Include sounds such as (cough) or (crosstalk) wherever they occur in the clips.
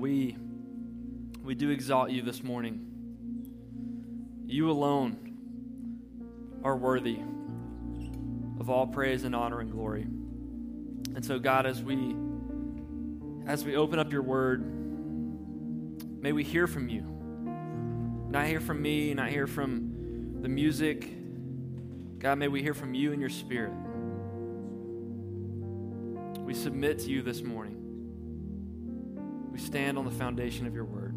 we, we do exalt you this morning. You alone are worthy of all praise and honor and glory. And so, God, as we as we open up your word, may we hear from you. Not hear from me, not hear from the music. God, may we hear from you and your spirit. We submit to you this morning. Stand on the foundation of your word.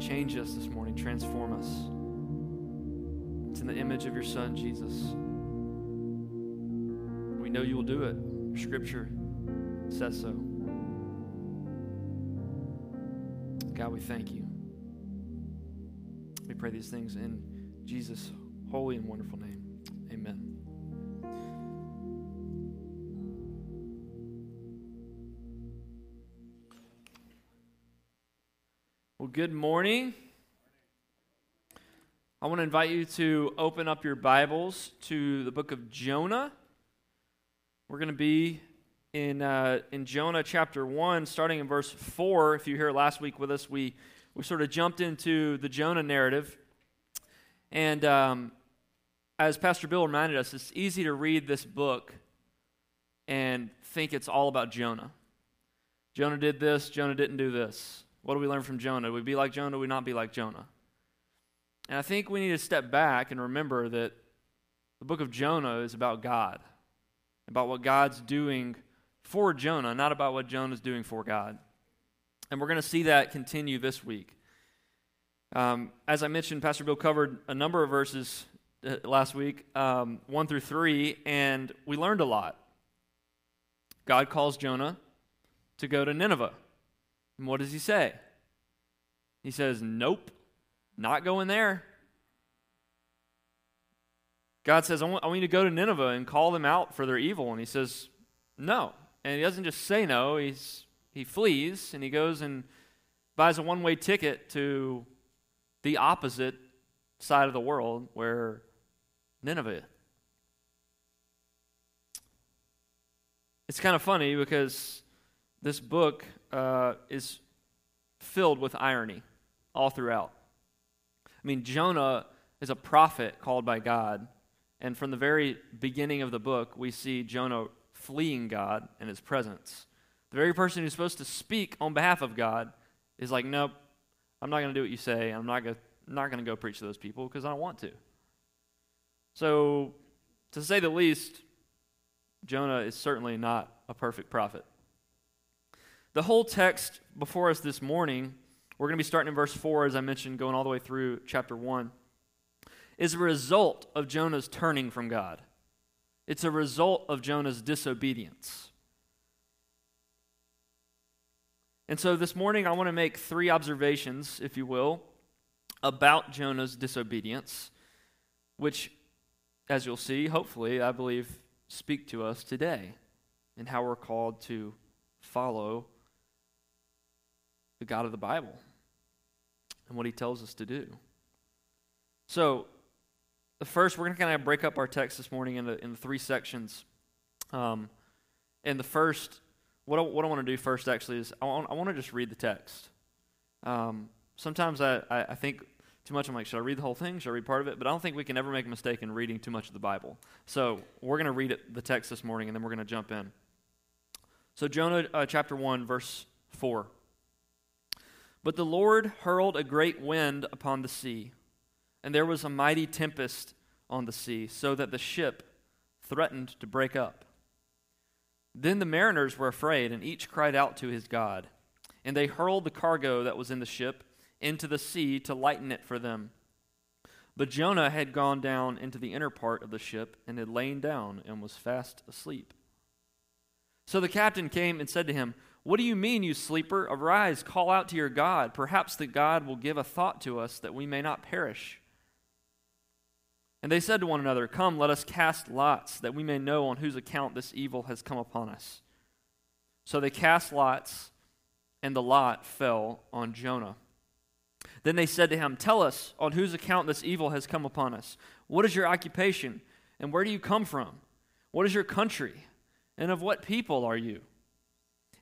Change us this morning, transform us. It's in the image of your Son, Jesus. We know you will do it. Scripture says so. God, we thank you. We pray these things in Jesus' holy and wonderful name. Good morning. I want to invite you to open up your Bibles to the book of Jonah. We're going to be in, uh, in Jonah chapter 1, starting in verse 4. If you here last week with us, we, we sort of jumped into the Jonah narrative. And um, as Pastor Bill reminded us, it's easy to read this book and think it's all about Jonah. Jonah did this, Jonah didn't do this. What do we learn from Jonah? Do we be like Jonah? Do we not be like Jonah? And I think we need to step back and remember that the book of Jonah is about God, about what God's doing for Jonah, not about what Jonah's doing for God. And we're going to see that continue this week. Um, as I mentioned, Pastor Bill covered a number of verses uh, last week, um, 1 through 3, and we learned a lot. God calls Jonah to go to Nineveh. And what does he say? He says, Nope, not going there. God says, I want, I want you to go to Nineveh and call them out for their evil. And he says, No. And he doesn't just say no, he's, he flees and he goes and buys a one way ticket to the opposite side of the world where Nineveh. It's kind of funny because this book uh, is filled with irony all throughout. I mean, Jonah is a prophet called by God, and from the very beginning of the book, we see Jonah fleeing God and his presence. The very person who's supposed to speak on behalf of God is like, nope, I'm not going to do what you say. I'm not going not to go preach to those people because I don't want to. So, to say the least, Jonah is certainly not a perfect prophet. The whole text before us this morning, we're going to be starting in verse 4, as I mentioned, going all the way through chapter 1, is a result of Jonah's turning from God. It's a result of Jonah's disobedience. And so this morning, I want to make three observations, if you will, about Jonah's disobedience, which, as you'll see, hopefully, I believe, speak to us today and how we're called to follow the God of the Bible and what he tells us to do. So, the first, we're going to kind of break up our text this morning into, into three sections. Um, and the first, what I, what I want to do first actually is I want, I want to just read the text. Um, sometimes I, I, I think too much. I'm like, should I read the whole thing? Should I read part of it? But I don't think we can ever make a mistake in reading too much of the Bible. So we're going to read it, the text this morning, and then we're going to jump in. So, Jonah uh, chapter 1, verse 4. But the Lord hurled a great wind upon the sea, and there was a mighty tempest on the sea, so that the ship threatened to break up. Then the mariners were afraid, and each cried out to his God. And they hurled the cargo that was in the ship into the sea to lighten it for them. But Jonah had gone down into the inner part of the ship and had lain down and was fast asleep. So the captain came and said to him, what do you mean, you sleeper? Arise, call out to your God. Perhaps that God will give a thought to us that we may not perish. And they said to one another, Come, let us cast lots, that we may know on whose account this evil has come upon us. So they cast lots, and the lot fell on Jonah. Then they said to him, Tell us on whose account this evil has come upon us. What is your occupation, and where do you come from? What is your country, and of what people are you?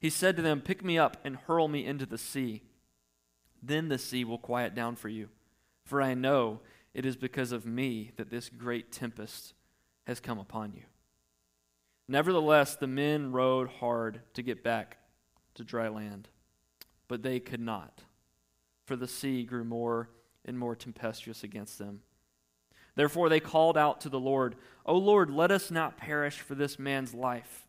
He said to them, Pick me up and hurl me into the sea. Then the sea will quiet down for you. For I know it is because of me that this great tempest has come upon you. Nevertheless, the men rowed hard to get back to dry land, but they could not, for the sea grew more and more tempestuous against them. Therefore, they called out to the Lord, O Lord, let us not perish for this man's life,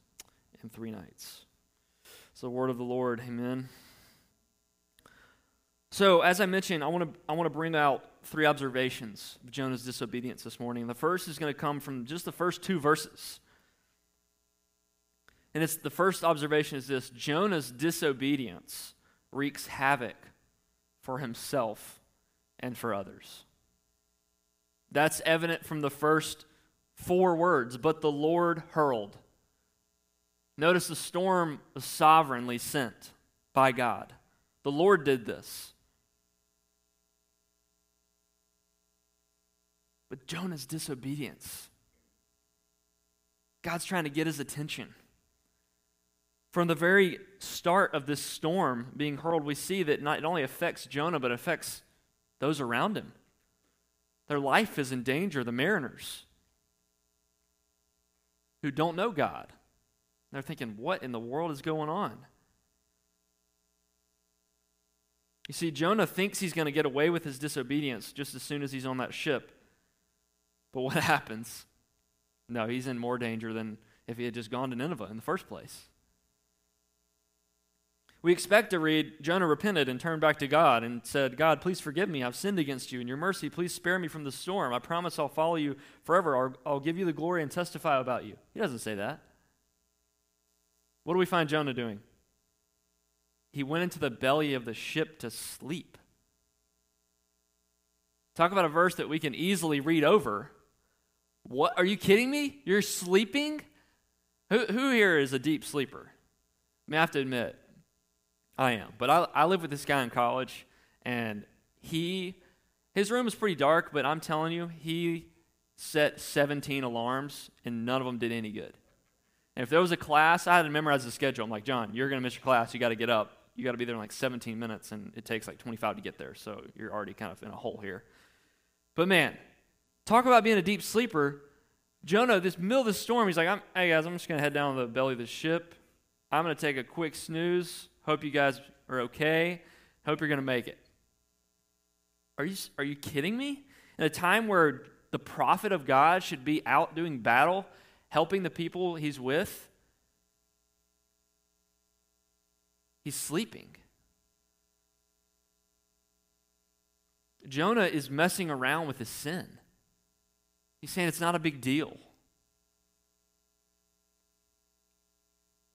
and three nights. It's the word of the Lord. Amen. So, as I mentioned, I want to I want to bring out three observations of Jonah's disobedience this morning. The first is going to come from just the first two verses. And it's the first observation is this Jonah's disobedience wreaks havoc for himself and for others. That's evident from the first four words, but the Lord hurled. Notice the storm was sovereignly sent by God. The Lord did this. But Jonah's disobedience, God's trying to get his attention. From the very start of this storm being hurled, we see that not, it only affects Jonah, but affects those around him. Their life is in danger, the mariners who don't know God. They're thinking, what in the world is going on? You see, Jonah thinks he's going to get away with his disobedience just as soon as he's on that ship. But what (laughs) happens? No, he's in more danger than if he had just gone to Nineveh in the first place. We expect to read Jonah repented and turned back to God and said, God, please forgive me. I've sinned against you. In your mercy, please spare me from the storm. I promise I'll follow you forever. I'll, I'll give you the glory and testify about you. He doesn't say that. What do we find Jonah doing? He went into the belly of the ship to sleep. Talk about a verse that we can easily read over. What? Are you kidding me? You're sleeping? Who, who here is a deep sleeper? I mean, I have to admit, I am. But I, I live with this guy in college, and he, his room is pretty dark, but I'm telling you, he set 17 alarms, and none of them did any good. And if there was a class, I had to memorize the schedule. I'm like, John, you're going to miss your class. You got to get up. You got to be there in like 17 minutes, and it takes like 25 to get there. So you're already kind of in a hole here. But man, talk about being a deep sleeper. Jonah, this middle of the storm, he's like, hey guys, I'm just going to head down to the belly of the ship. I'm going to take a quick snooze. Hope you guys are okay. Hope you're going to make it. Are you, are you kidding me? In a time where the prophet of God should be out doing battle, helping the people he's with, he's sleeping. Jonah is messing around with his sin. He's saying it's not a big deal.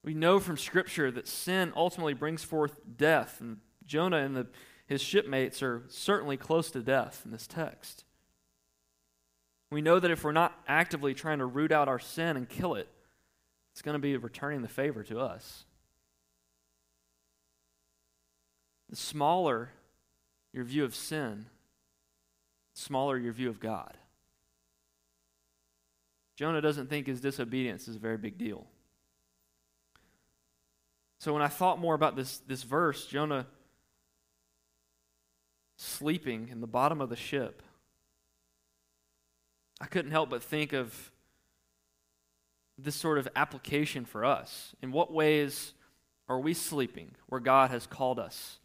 We know from Scripture that sin ultimately brings forth death, and Jonah and the, his shipmates are certainly close to death in this text. We know that if we're not actively trying to root out our sin and kill it, it's going to be returning the favor to us. The smaller your view of sin, the smaller your view of God. Jonah doesn't think his disobedience is a very big deal. So when I thought more about this, this verse, Jonah sleeping in the bottom of the ship, I couldn't help but think of this sort of application for us. In what ways are we sleeping where God has called us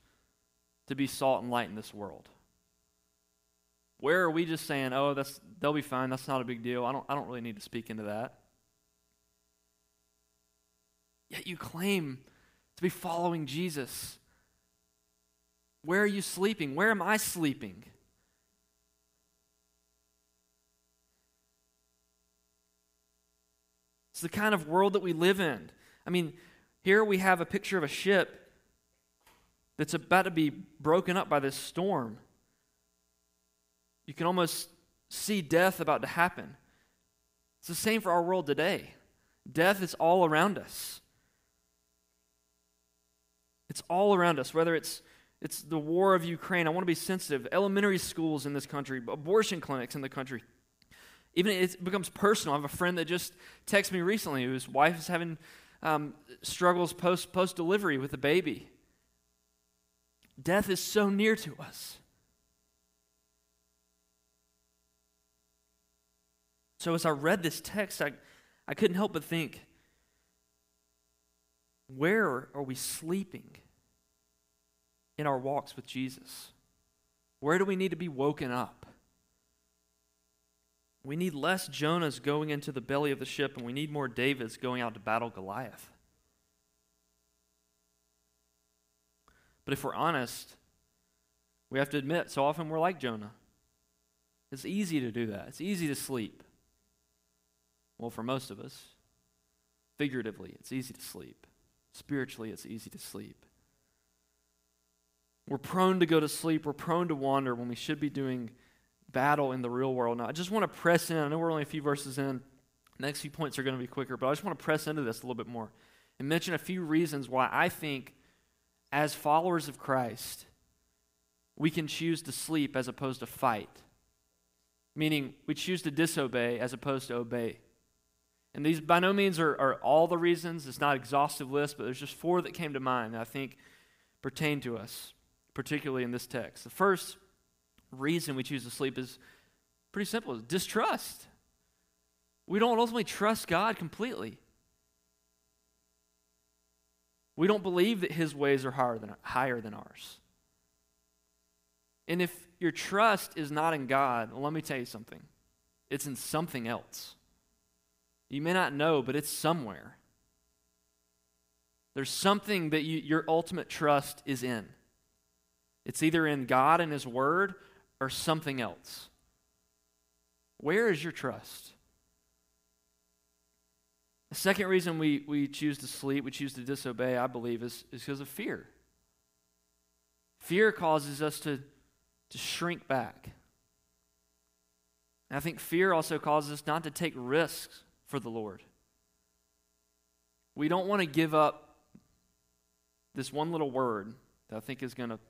to be salt and light in this world? Where are we just saying, oh, that's, they'll be fine, that's not a big deal, I don't, I don't really need to speak into that? Yet you claim to be following Jesus. Where are you sleeping? Where am I sleeping? The kind of world that we live in. I mean, here we have a picture of a ship that's about to be broken up by this storm. You can almost see death about to happen. It's the same for our world today. Death is all around us. It's all around us, whether it's it's the war of Ukraine. I want to be sensitive. Elementary schools in this country, abortion clinics in the country. Even it becomes personal. I have a friend that just texted me recently whose wife is having um, struggles post post delivery with a baby. Death is so near to us. So as I read this text, I, I couldn't help but think, where are we sleeping in our walks with Jesus? Where do we need to be woken up? We need less Jonahs going into the belly of the ship, and we need more Davids going out to battle Goliath. But if we're honest, we have to admit so often we're like Jonah. It's easy to do that, it's easy to sleep. Well, for most of us, figuratively, it's easy to sleep. Spiritually, it's easy to sleep. We're prone to go to sleep. We're prone to wander when we should be doing battle in the real world. Now, I just want to press in. I know we're only a few verses in. The next few points are going to be quicker, but I just want to press into this a little bit more and mention a few reasons why I think, as followers of Christ, we can choose to sleep as opposed to fight. Meaning, we choose to disobey as opposed to obey. And these by no means are, are all the reasons. It's not an exhaustive list, but there's just four that came to mind that I think pertain to us, particularly in this text. The first reason we choose to sleep is pretty simple: is distrust. We don't ultimately trust God completely. We don't believe that His ways are higher than, higher than ours. And if your trust is not in God, well, let me tell you something. It's in something else. You may not know, but it's somewhere. There's something that you, your ultimate trust is in. It's either in God and His Word or something else. Where is your trust? The second reason we, we choose to sleep, we choose to disobey, I believe, is, is because of fear. Fear causes us to, to shrink back. And I think fear also causes us not to take risks for the Lord. We don't want to give up this one little word that I think is going to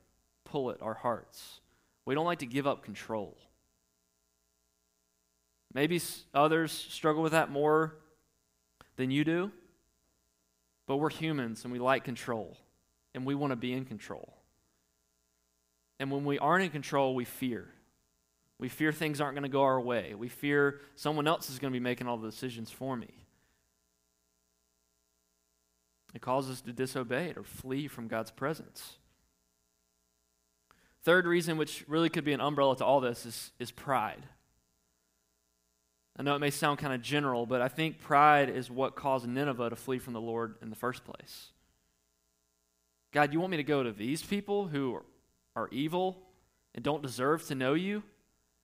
pull at our hearts. We don't like to give up control. Maybe others struggle with that more than you do, but we're humans and we like control and we want to be in control. And when we aren't in control, we fear. We fear things aren't going to go our way. We fear someone else is going to be making all the decisions for me. It causes us to disobey it or flee from God's presence. Third reason, which really could be an umbrella to all this, is, is pride. I know it may sound kind of general, but I think pride is what caused Nineveh to flee from the Lord in the first place. God, you want me to go to these people who are, are evil and don't deserve to know you?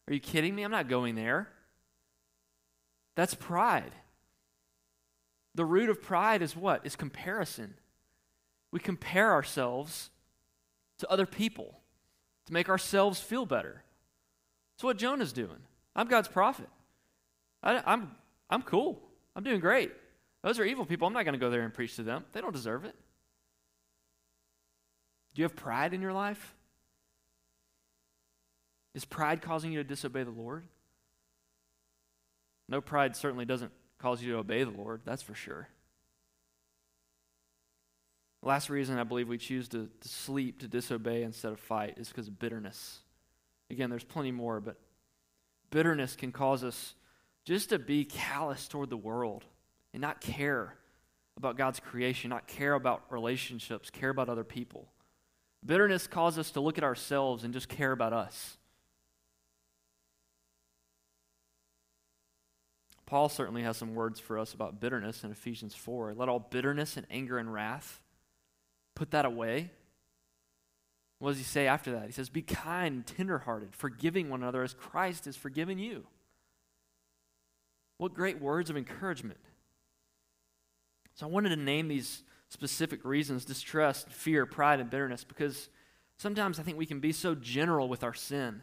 Are you kidding me? I'm not going there. That's pride. The root of pride is what? Is comparison. We compare ourselves to other people to make ourselves feel better. That's what Jonah's doing. I'm God's prophet. I, am I'm, I'm cool. I'm doing great. Those are evil people. I'm not going to go there and preach to them. They don't deserve it. Do you have pride in your life? Is pride causing you to disobey the Lord? No, pride certainly doesn't cause you to obey the Lord, that's for sure. Last reason I believe we choose to, to sleep, to disobey instead of fight, is because of bitterness. Again, there's plenty more, but bitterness can cause us just to be callous toward the world and not care about God's creation, not care about relationships, care about other people. Bitterness causes us to look at ourselves and just care about us. Paul certainly has some words for us about bitterness in Ephesians 4. Let all bitterness and anger and wrath put that away. What does he say after that? He says, Be kind tenderhearted, forgiving one another as Christ has forgiven you. What great words of encouragement. So I wanted to name these specific reasons distrust, fear, pride, and bitterness because sometimes I think we can be so general with our sin.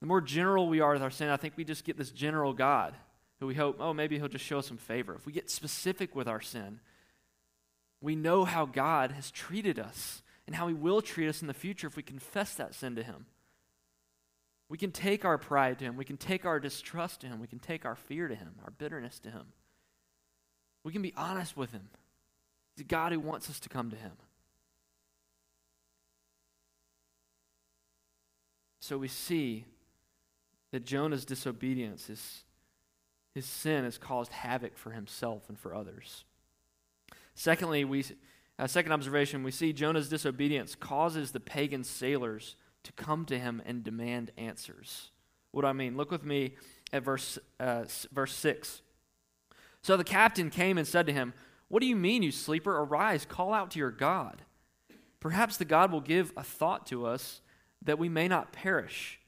The more general we are with our sin, I think we just get this general God who we hope, oh, maybe he'll just show us some favor. If we get specific with our sin, we know how God has treated us and how he will treat us in the future if we confess that sin to him. We can take our pride to him. We can take our distrust to him. We can take our fear to him, our bitterness to him. We can be honest with him. He's a God who wants us to come to him. So we see that Jonah's disobedience, his, his sin, has caused havoc for himself and for others. Secondly, we, uh, second observation, we see Jonah's disobedience causes the pagan sailors to come to him and demand answers. What do I mean? Look with me at verse, uh, verse 6. So the captain came and said to him, What do you mean, you sleeper? Arise, call out to your God. Perhaps the God will give a thought to us that we may not perish.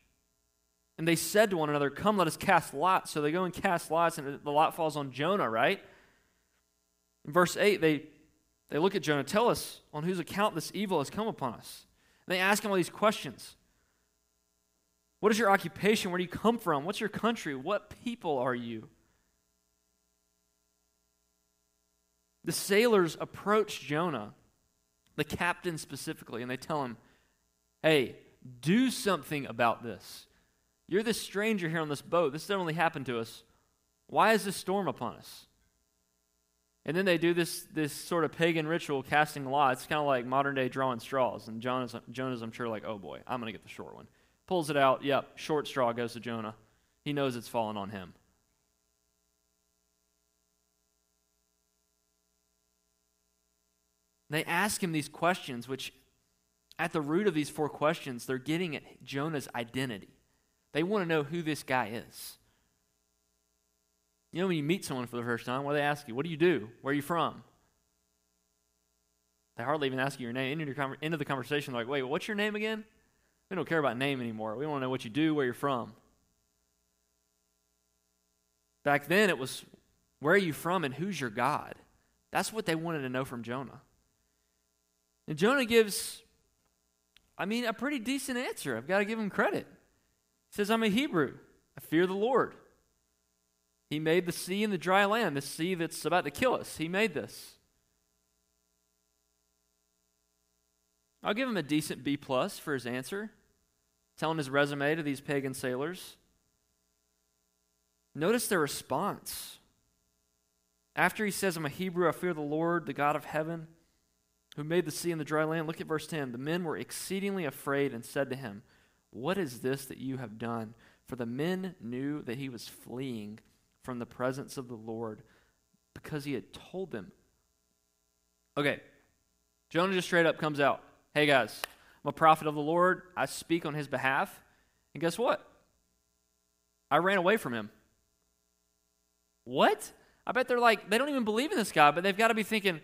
And they said to one another, Come, let us cast lots. So they go and cast lots, and the lot falls on Jonah, right? In verse 8, they, they look at Jonah, Tell us on whose account this evil has come upon us. And they ask him all these questions What is your occupation? Where do you come from? What's your country? What people are you? The sailors approach Jonah, the captain specifically, and they tell him, Hey, do something about this. You're this stranger here on this boat. This didn't only happen to us. Why is this storm upon us? And then they do this, this sort of pagan ritual, casting lots, kind of like modern day drawing straws. And Jonah's, Jonah's, I'm sure, like, oh boy, I'm going to get the short one. Pulls it out. Yep, short straw goes to Jonah. He knows it's fallen on him. They ask him these questions, which at the root of these four questions, they're getting at Jonah's identity. They want to know who this guy is. You know, when you meet someone for the first time, what do they ask you? What do you do? Where are you from? They hardly even ask you your name. Your, into the conversation, they're like, wait, what's your name again? We don't care about name anymore. We want to know what you do, where you're from. Back then, it was, where are you from and who's your God? That's what they wanted to know from Jonah. And Jonah gives, I mean, a pretty decent answer. I've got to give him credit. He says, I'm a Hebrew. I fear the Lord. He made the sea and the dry land, the sea that's about to kill us. He made this. I'll give him a decent B plus for his answer, telling his resume to these pagan sailors. Notice their response. After he says, I'm a Hebrew, I fear the Lord, the God of heaven who made the sea and the dry land. Look at verse 10. The men were exceedingly afraid and said to him, What is this that you have done? For the men knew that he was fleeing from the presence of the Lord because he had told them. Okay, Jonah just straight up comes out. Hey guys, I'm a prophet of the Lord. I speak on his behalf. And guess what? I ran away from him. What? I bet they're like, they don't even believe in this guy, but they've got to be thinking,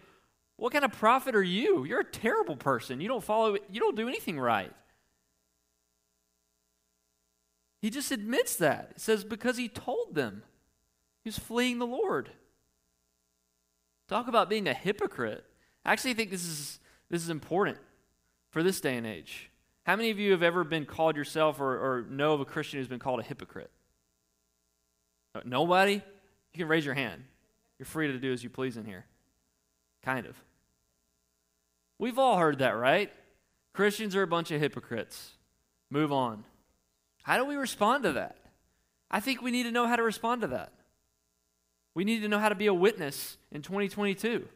what kind of prophet are you? You're a terrible person. You don't follow, you don't do anything right. He just admits that. It says, because he told them. He was fleeing the Lord. Talk about being a hypocrite. I actually think this is, this is important for this day and age. How many of you have ever been called yourself or, or know of a Christian who's been called a hypocrite? Nobody? You can raise your hand. You're free to do as you please in here. Kind of. We've all heard that, right? Christians are a bunch of hypocrites. Move on. How do we respond to that? I think we need to know how to respond to that. We need to know how to be a witness in 2022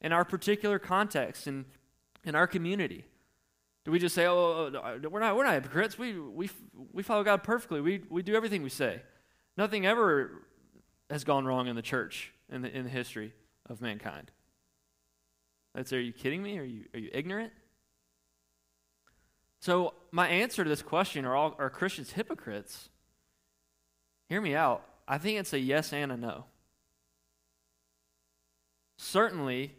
in our particular context and in our community. Do we just say, oh, oh, oh, we're not, we're not hypocrites. We, we, we follow God perfectly. We, we do everything we say. Nothing ever has gone wrong in the church in the, in the history of mankind. That's, are you kidding me? Are you, are you ignorant? So, my answer to this question are, all, are Christians hypocrites? Hear me out. I think it's a yes and a no. Certainly,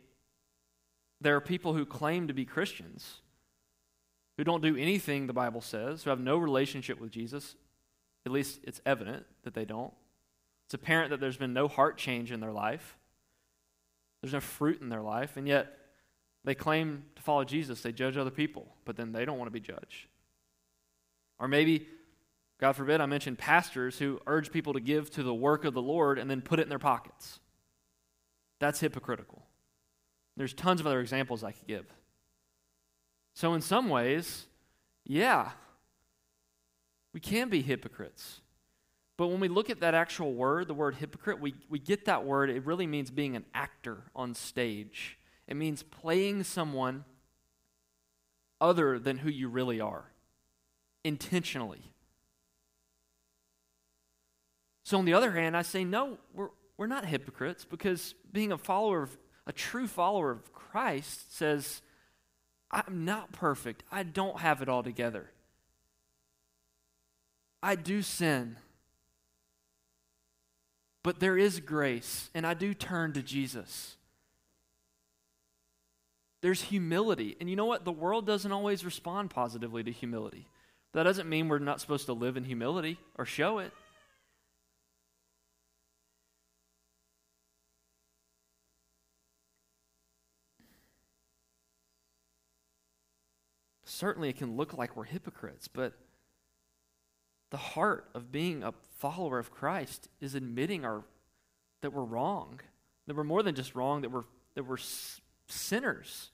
there are people who claim to be Christians who don't do anything the Bible says, who have no relationship with Jesus. At least it's evident that they don't. It's apparent that there's been no heart change in their life, there's no fruit in their life, and yet they claim to follow Jesus. They judge other people, but then they don't want to be judged. Or maybe, God forbid, I mentioned pastors who urge people to give to the work of the Lord and then put it in their pockets. That's hypocritical. There's tons of other examples I could give. So, in some ways, yeah, we can be hypocrites. But when we look at that actual word, the word hypocrite, we, we get that word, it really means being an actor on stage. It means playing someone other than who you really are, intentionally. So, on the other hand, I say, no, we're, we're not hypocrites because being a follower of, a true follower of Christ says, I'm not perfect. I don't have it all together. I do sin. But there is grace, and I do turn to Jesus. There's humility. And you know what? The world doesn't always respond positively to humility. That doesn't mean we're not supposed to live in humility or show it. Certainly, it can look like we're hypocrites, but the heart of being a follower of Christ is admitting our, that we're wrong, that we're more than just wrong, that we're, that we're sinners.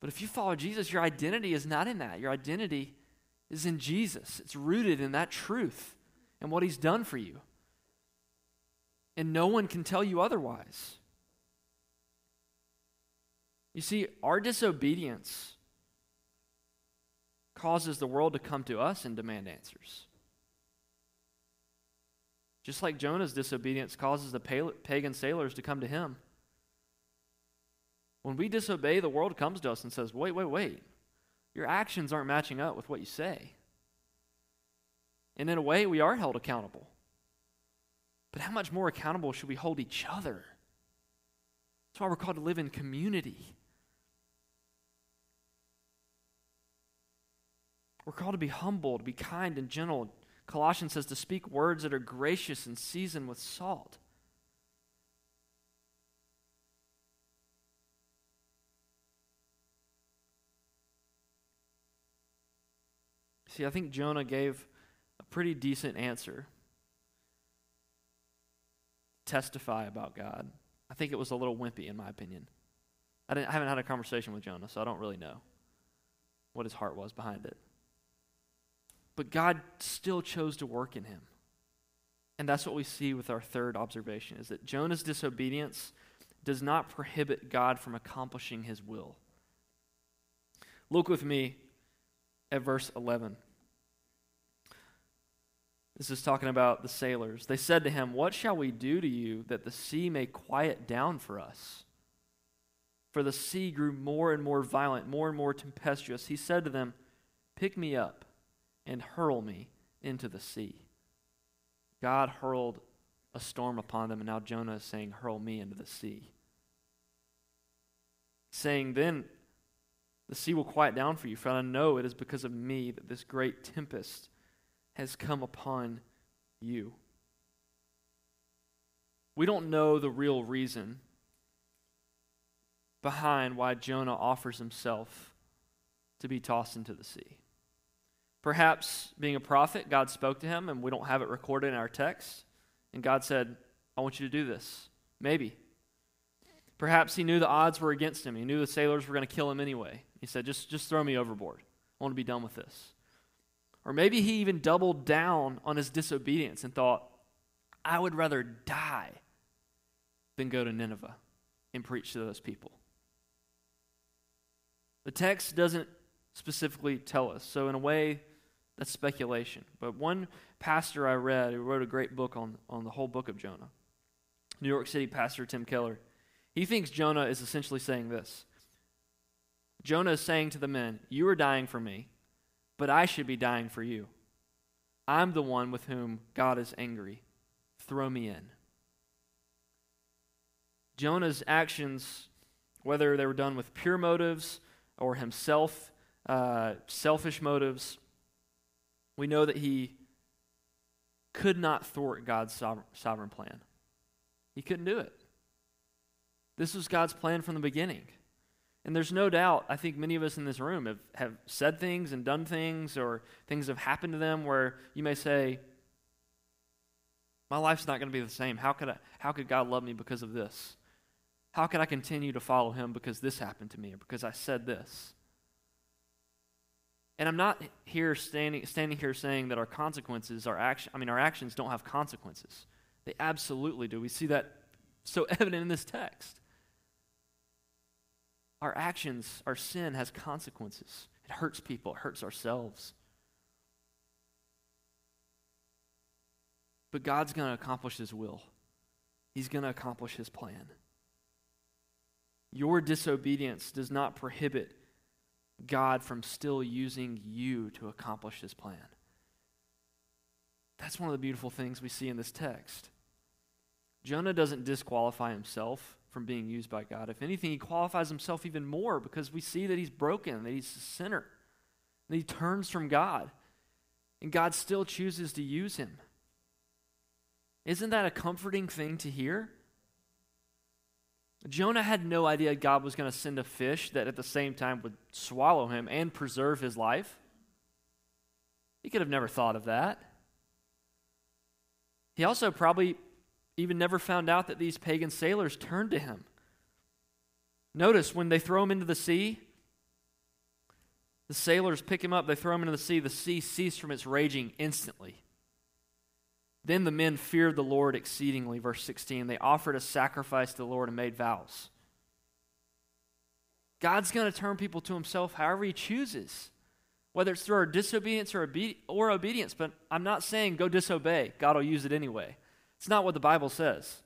But if you follow Jesus, your identity is not in that. Your identity is in Jesus, it's rooted in that truth and what He's done for you. And no one can tell you otherwise. You see, our disobedience causes the world to come to us and demand answers. Just like Jonah's disobedience causes the pagan sailors to come to him. When we disobey, the world comes to us and says, Wait, wait, wait. Your actions aren't matching up with what you say. And in a way, we are held accountable. But how much more accountable should we hold each other? That's why we're called to live in community. We're called to be humble, to be kind and gentle. Colossians says to speak words that are gracious and seasoned with salt. See, I think Jonah gave a pretty decent answer. Testify about God. I think it was a little wimpy, in my opinion. I, I haven't had a conversation with Jonah, so I don't really know what his heart was behind it. But God still chose to work in him. And that's what we see with our third observation is that Jonah's disobedience does not prohibit God from accomplishing his will. Look with me at verse 11. This is talking about the sailors. They said to him, What shall we do to you that the sea may quiet down for us? For the sea grew more and more violent, more and more tempestuous. He said to them, Pick me up and hurl me into the sea. God hurled a storm upon them, and now Jonah is saying, Hurl me into the sea. Saying, Then the sea will quiet down for you, for I know it is because of me that this great tempest has come upon you. We don't know the real reason behind why Jonah offers himself to be tossed into the sea. Perhaps being a prophet, God spoke to him, and we don't have it recorded in our text. And God said, I want you to do this. Maybe. Perhaps he knew the odds were against him. He knew the sailors were going to kill him anyway. He said, just, just throw me overboard. I want to be done with this. Or maybe he even doubled down on his disobedience and thought, I would rather die than go to Nineveh and preach to those people. The text doesn't specifically tell us. So, in a way, that's speculation. But one pastor I read who wrote a great book on, on the whole book of Jonah, New York City pastor Tim Keller. He thinks Jonah is essentially saying this Jonah is saying to the men, You are dying for me, but I should be dying for you. I'm the one with whom God is angry. Throw me in. Jonah's actions, whether they were done with pure motives or himself, uh, selfish motives, we know that he could not thwart God's sovereign, plan. He couldn't do it. This was God's plan from the beginning. And there's no doubt, I think many of us in this room have, have said things and done things, or things have happened to them where you may say, My life's not going to be the same. How could, I, how could God love me because of this? How could I continue to follow him because this happened to me or because I said this? And I'm not here standing, standing here saying that our consequences, our action, I mean, our actions don't have consequences. They absolutely do. We see that so (laughs) evident in this text. Our actions, our sin has consequences. It hurts people, it hurts ourselves. But God's going to accomplish His will, He's going to accomplish His plan. Your disobedience does not prohibit God from still using you to accomplish his plan. That's one of the beautiful things we see in this text. Jonah doesn't disqualify himself from being used by God. If anything, he qualifies himself even more because we see that he's broken, that he's a sinner, that he turns from God, and God still chooses to use him. Isn't that a comforting thing to hear? Jonah had no idea God was going to send a fish that at the same time would swallow him and preserve his life. He could have never thought of that. He also probably even never found out that these pagan sailors turned to him. Notice when they throw him into the sea, the sailors pick him up, they throw him into the sea, the sea ceased from its raging instantly. Then the men feared the Lord exceedingly, verse 16. They offered a sacrifice to the Lord and made vows. God's going to turn people to himself however he chooses, whether it's through our disobedience or, obe- or obedience. But I'm not saying go disobey, God will use it anyway. It's not what the Bible says.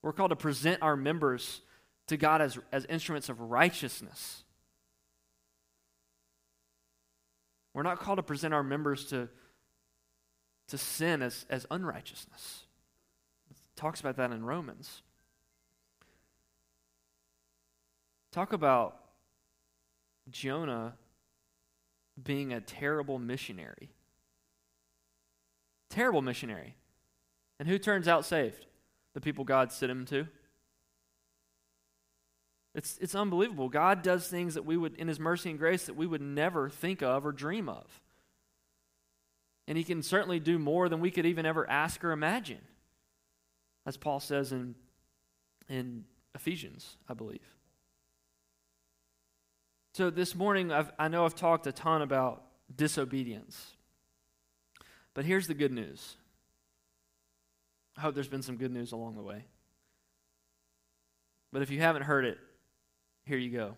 We're called to present our members to God as, as instruments of righteousness. We're not called to present our members to to sin as, as unrighteousness. It talks about that in Romans. Talk about Jonah being a terrible missionary. Terrible missionary. And who turns out saved? The people God sent him to. It's, it's unbelievable. God does things that we would, in His mercy and grace, that we would never think of or dream of. And he can certainly do more than we could even ever ask or imagine, as Paul says in, in Ephesians, I believe. So this morning, I've, I know I've talked a ton about disobedience. But here's the good news. I hope there's been some good news along the way. But if you haven't heard it, here you go.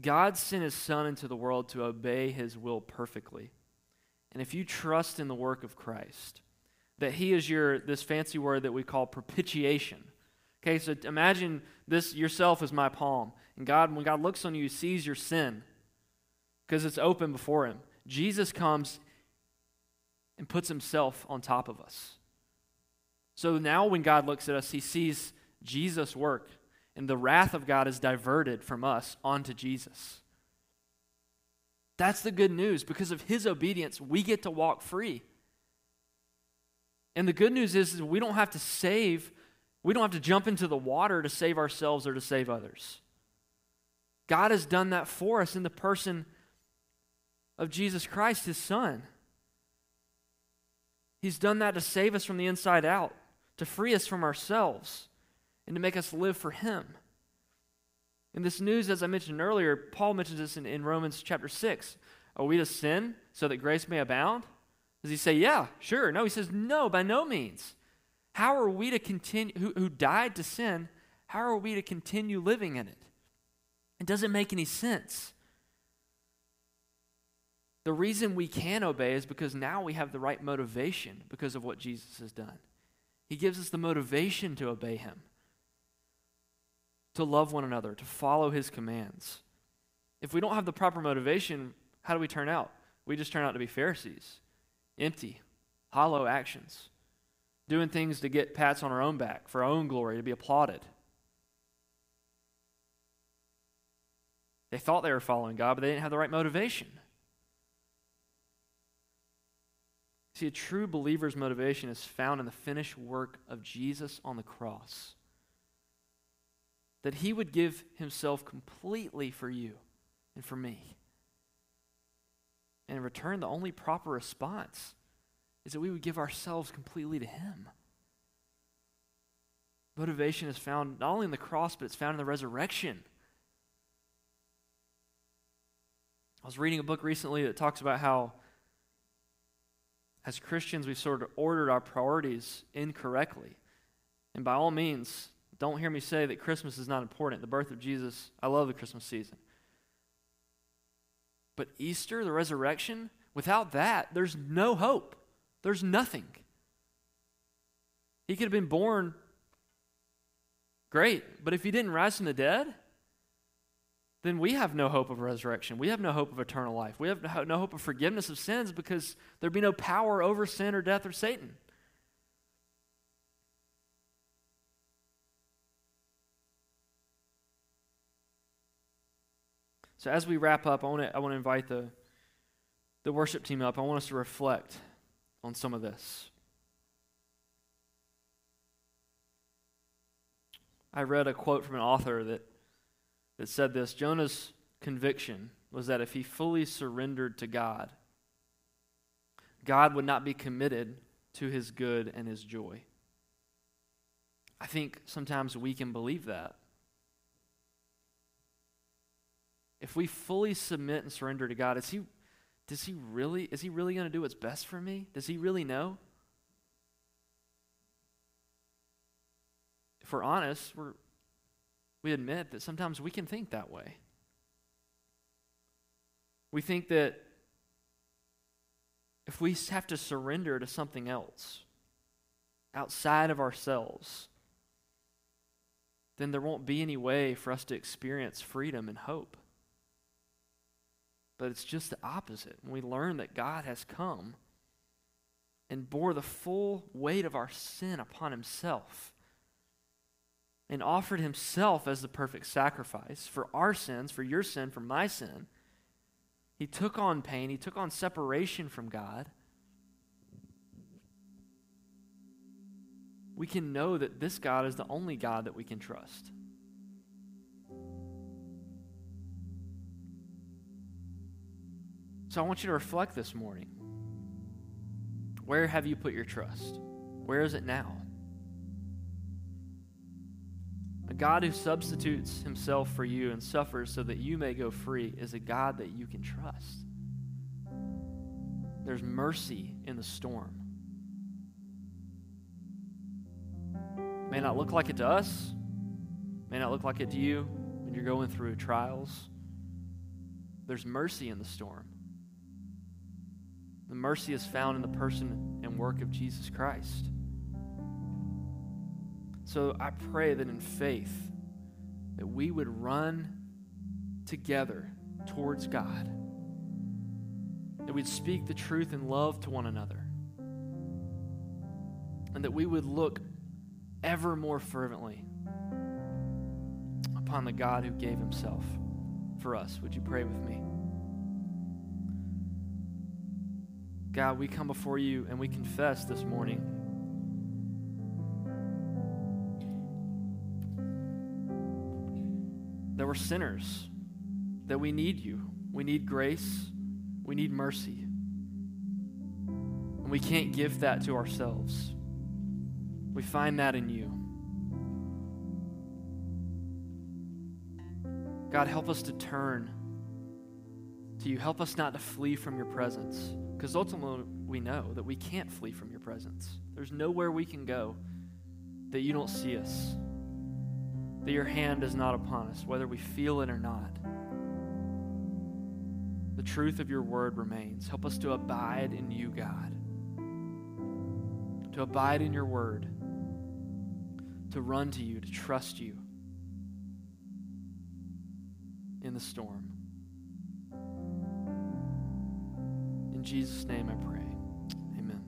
God sent his Son into the world to obey his will perfectly. And if you trust in the work of Christ, that He is your, this fancy word that we call propitiation. Okay, so imagine this yourself as my palm. And God, when God looks on you, He sees your sin because it's open before Him. Jesus comes and puts Himself on top of us. So now when God looks at us, He sees Jesus' work, and the wrath of God is diverted from us onto Jesus. That's the good news. Because of his obedience, we get to walk free. And the good news is, is we don't have to save, we don't have to jump into the water to save ourselves or to save others. God has done that for us in the person of Jesus Christ, his son. He's done that to save us from the inside out, to free us from ourselves, and to make us live for him. In this news, as I mentioned earlier, Paul mentions this in, in Romans chapter 6. Are we to sin so that grace may abound? Does he say, yeah, sure? No, he says, no, by no means. How are we to continue, who, who died to sin, how are we to continue living in it? It doesn't make any sense. The reason we can obey is because now we have the right motivation because of what Jesus has done. He gives us the motivation to obey Him, to love one another, to follow His commands. If we don't have the proper motivation, how do we turn out? We just turn out to be Pharisees, empty, hollow actions, doing things to get pats on our own back, for our own glory, to be applauded. They thought they were following God, but they didn't have the right motivation. See, a true believer's motivation is found in the finished work of Jesus on the cross. That he would give himself completely for you and for me. And in return, the only proper response is that we would give ourselves completely to him. Motivation is found not only in the cross, but it's found in the resurrection. I was reading a book recently that talks about how as Christians, we've sort of ordered our priorities incorrectly. And by all means, don't hear me say that Christmas is not important. The birth of Jesus, I love the Christmas season. But Easter, the resurrection, without that, there's no hope. There's nothing. He could have been born great, but if he didn't rise from the dead, then we have no hope of resurrection. We have no hope of eternal life. We have no hope of forgiveness of sins because there'd be no power over sin or death or Satan. So as we wrap up, I want to I want to invite the the worship team up. I want us to reflect on some of this. I read a quote from an author that that said this Jonah's conviction was that if he fully surrendered to God, God would not be committed to his good and his joy. I think sometimes we can believe that. If we fully submit and surrender to God, is he, does he really, is he really going to do what's best for me? Does he really know? If we're honest, we're, we admit that sometimes we can think that way. We think that if we have to surrender to something else outside of ourselves, then there won't be any way for us to experience freedom and hope. But it's just the opposite. When we learn that God has come and bore the full weight of our sin upon himself and offered himself as the perfect sacrifice for our sins, for your sin, for my sin. He took on pain, he took on separation from God. We can know that this God is the only God that we can trust. So I want you to reflect this morning. Where have you put your trust? Where is it now? A God who substitutes himself for you and suffers so that you may go free is a God that you can trust. There's mercy in the storm. May not look like it to us, may not look like it to you when you're going through trials. There's mercy in the storm. The mercy is found in the person and work of Jesus Christ. So I pray that in faith that we would run together towards God. That we'd speak the truth in love to one another. And that we would look ever more fervently upon the God who gave himself for us. Would you pray with me? God, we come before you and we confess this morning that we're sinners, that we need you. We need grace, we need mercy. And we can't give that to ourselves. We find that in you. God, help us to turn to you. Help us not to flee from your presence. Because ultimately, we know that we can't flee from your presence. There's nowhere we can go that you don't see us that your hand is not upon us, whether we feel it or not. The truth of your word remains. Help us to abide in you, God. To abide in your word. to run to you, to trust you in the storm. Jesus' name I pray. Amen.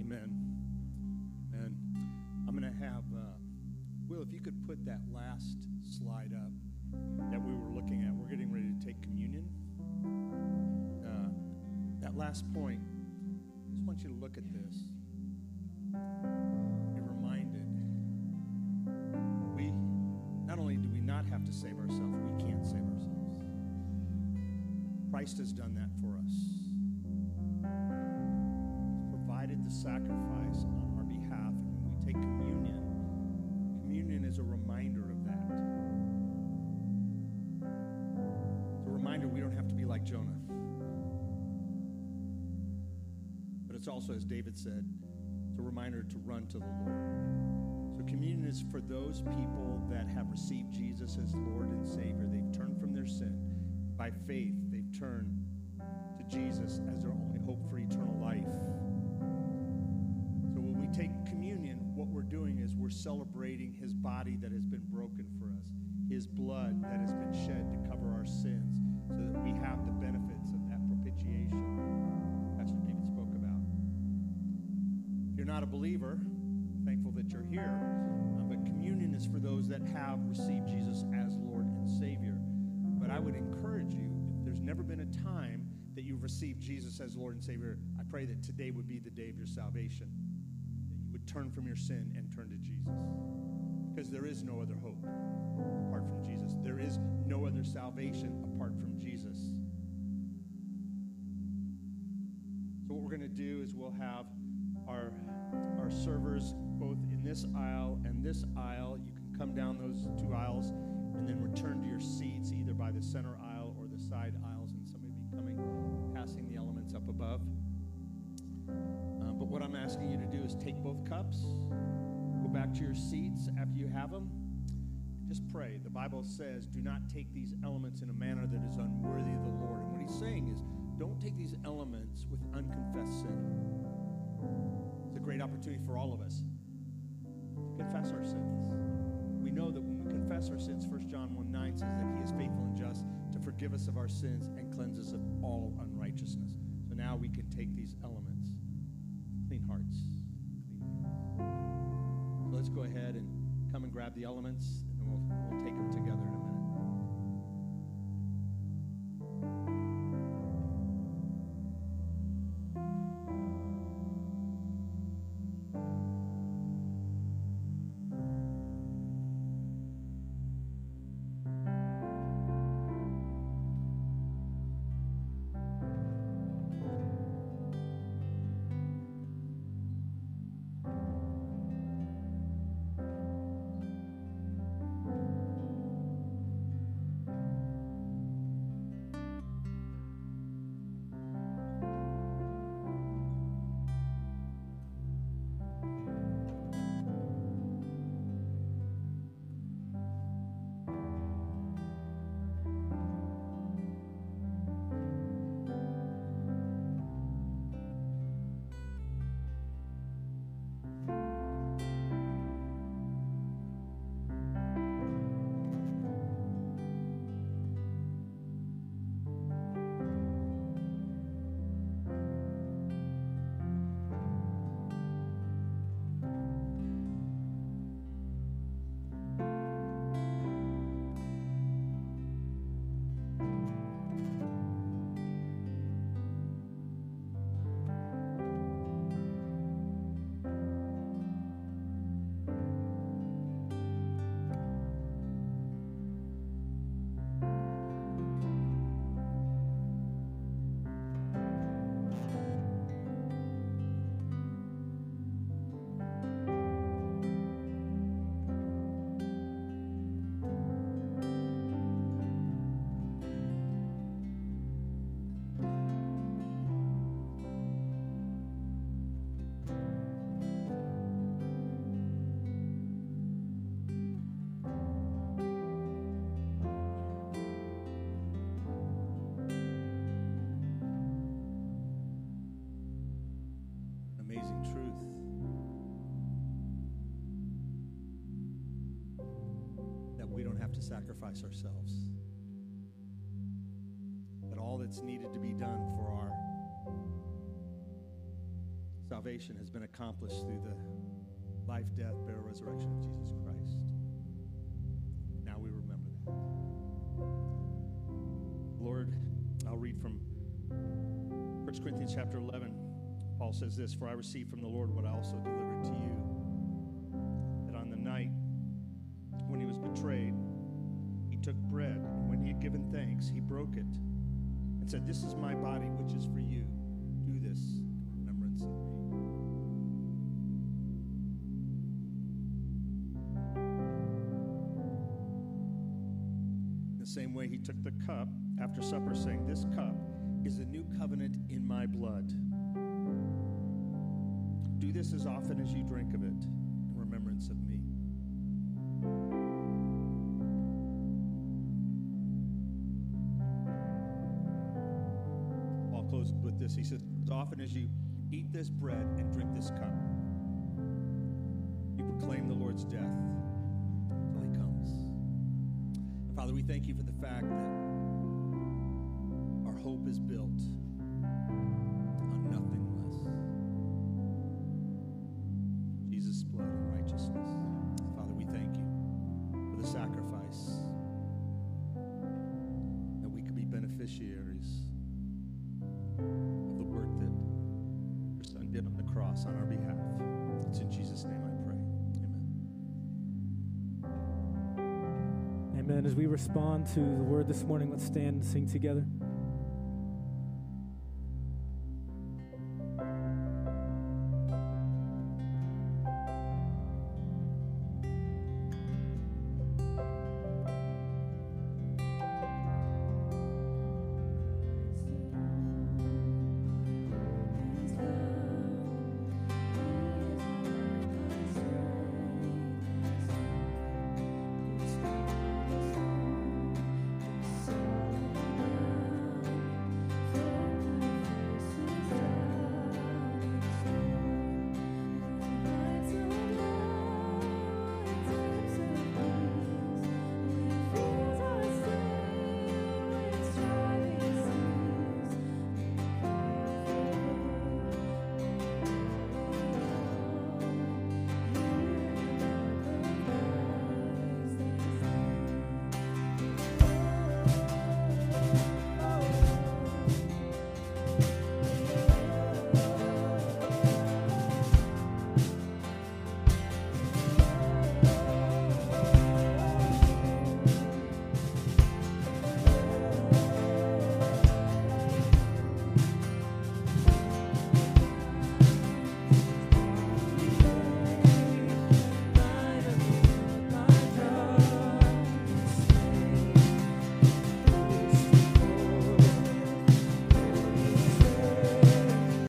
Amen. And I'm going to have, uh, Will, if you could put that last slide up that we were looking at. We're getting ready to take communion. Uh, that last point, I just want you to look at this. Be reminded. We, not only do we not have to save ourselves, Christ has done that for us. He's provided the sacrifice on our behalf. And when we take communion, communion is a reminder of that. It's a reminder we don't have to be like Jonah. But it's also, as David said, it's a reminder to run to the Lord. So communion is for those people that have received Jesus as Lord and Savior. They've turned from their sin. By faith, they've to Jesus as their only hope for eternal life. So when we take communion, what we're doing is we're celebrating his body that has been broken for us, his blood that has been shed to cover our sins, so that we have the benefits of that propitiation Pastor David spoke about. If you're not a believer, thankful that you're here, uh, but communion is for those that have received Jesus as Lord and Savior. But I would encourage you, there's never been a time that you've received Jesus as Lord and Savior, I pray that today would be the day of your salvation. That you would turn from your sin and turn to Jesus. Because there is no other hope apart from Jesus. There is no other salvation apart from Jesus. So what we're going to do is we'll have our our servers both in this aisle and this aisle. You can come down those two aisles and then return to your seats either by the center aisle side aisles, and somebody be coming, passing the elements up above. Uh, but what I'm asking you to do is take both cups, go back to your seats after you have them, just pray. The Bible says, "Do not take these elements in a manner that is unworthy of the Lord." And what He's saying is, don't take these elements with unconfessed sin. It's a great opportunity for all of us to confess our sins. We know that when we confess our sins, 1 John 1 9 says that He is faithful and just to forgive us of our sins and cleanse us of all unrighteousness. So now we can take these elements. Clean hearts. Clean. So let's go ahead and come and grab the elements, and we'll, we'll take them together sacrifice ourselves. That all that's needed to be done for our salvation has been accomplished through the life, death, burial, resurrection of Jesus Christ. Now we remember that. Lord, I'll read from 1 Corinthians chapter 11. Paul says this For I received from the Lord what I also delivered to you. Said, This is my body, which is for you. Do this in remembrance of me. In the same way, he took the cup after supper, saying, This cup is the new covenant in my blood. Do this as often as you drink of it often as you eat this bread and drink this cup, you proclaim the Lord's death until he comes. And Father, we thank you for the fact that our hope is built respond to the word this morning, let's stand and sing together.